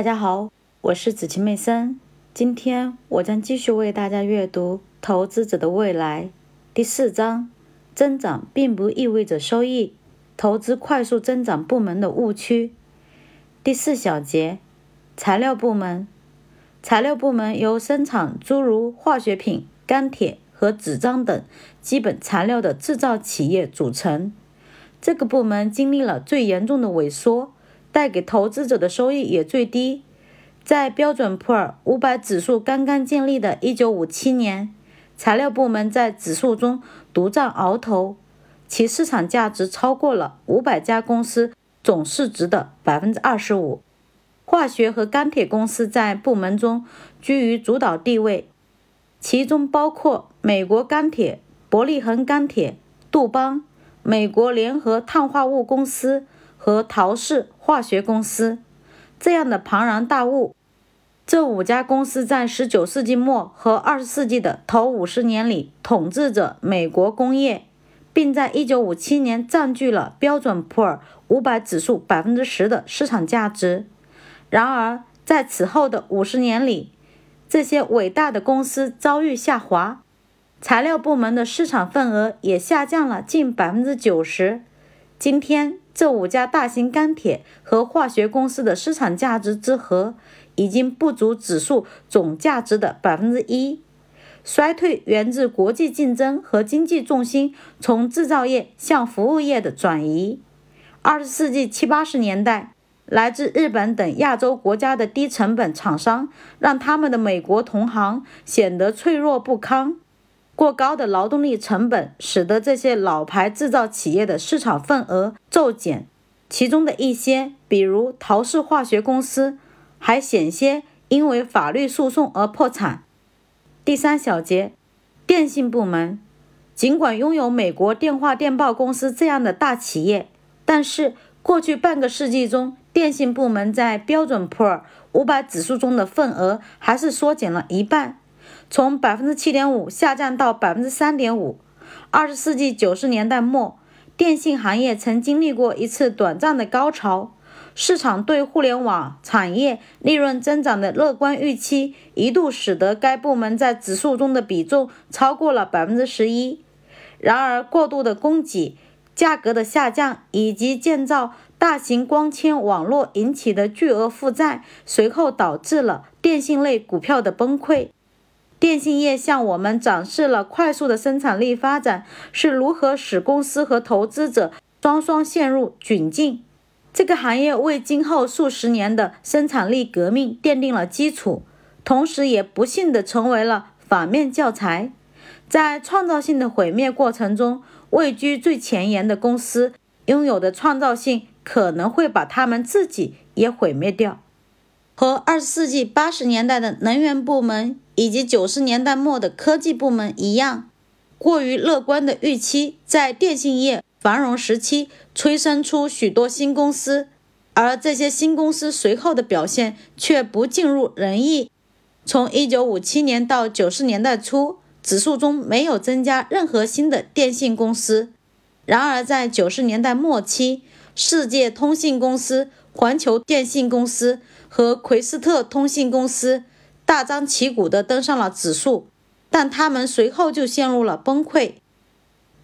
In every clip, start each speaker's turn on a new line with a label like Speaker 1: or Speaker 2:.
Speaker 1: 大家好，我是子晴妹森。今天我将继续为大家阅读《投资者的未来》第四章：增长并不意味着收益，投资快速增长部门的误区。第四小节：材料部门。材料部门由生产诸如化学品、钢铁和纸张等基本材料的制造企业组成。这个部门经历了最严重的萎缩。带给投资者的收益也最低。在标准普尔五百指数刚刚建立的1957年，材料部门在指数中独占鳌头，其市场价值超过了500家公司总市值的25%。化学和钢铁公司在部门中居于主导地位，其中包括美国钢铁、伯利恒钢铁、杜邦、美国联合碳化物公司。和陶氏化学公司这样的庞然大物，这五家公司在19世纪末和20世纪的头五十年里统治着美国工业，并在1957年占据了标准普尔500指数10%的市场价值。然而，在此后的五十年里，这些伟大的公司遭遇下滑，材料部门的市场份额也下降了近90%。今天。这五家大型钢铁和化学公司的市场价值之和已经不足指数总价值的百分之一。衰退源自国际竞争和经济重心从制造业向服务业的转移。二十世纪七八十年代，来自日本等亚洲国家的低成本厂商让他们的美国同行显得脆弱不堪。过高的劳动力成本使得这些老牌制造企业的市场份额骤减，其中的一些，比如陶氏化学公司，还险些因为法律诉讼而破产。第三小节，电信部门，尽管拥有美国电话电报公司这样的大企业，但是过去半个世纪中，电信部门在标准普尔五百指数中的份额还是缩减了一半。从百分之七点五下降到百分之三点五。二十世纪九十年代末，电信行业曾经历过一次短暂的高潮，市场对互联网产业利润增长的乐观预期一度使得该部门在指数中的比重超过了百分之十一。然而，过度的供给、价格的下降以及建造大型光纤网络引起的巨额负债，随后导致了电信类股票的崩溃。电信业向我们展示了快速的生产力发展是如何使公司和投资者双双陷入窘境。这个行业为今后数十年的生产力革命奠定了基础，同时也不幸地成为了反面教材。在创造性的毁灭过程中，位居最前沿的公司拥有的创造性可能会把他们自己也毁灭掉。和二十世纪八十年代的能源部门以及九十年代末的科技部门一样，过于乐观的预期在电信业繁荣时期催生出许多新公司，而这些新公司随后的表现却不尽如人意。从一九五七年到九十年代初，指数中没有增加任何新的电信公司。然而，在九十年代末期，世界通信公司、环球电信公司。和奎斯特通信公司大张旗鼓地登上了指数，但他们随后就陷入了崩溃。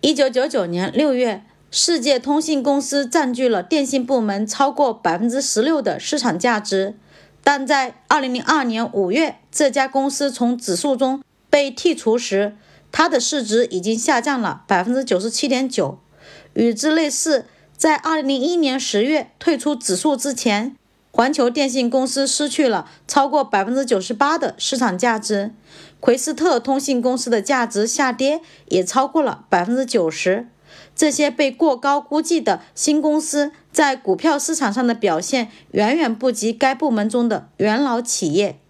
Speaker 1: 一九九九年六月，世界通信公司占据了电信部门超过百分之十六的市场价值，但在二零零二年五月，这家公司从指数中被剔除时，它的市值已经下降了百分之九十七点九。与之类似，在二零零一年十月退出指数之前。环球电信公司失去了超过百分之九十八的市场价值，奎斯特通信公司的价值下跌也超过了百分之九十。这些被过高估计的新公司在股票市场上的表现远远不及该部门中的元老企业。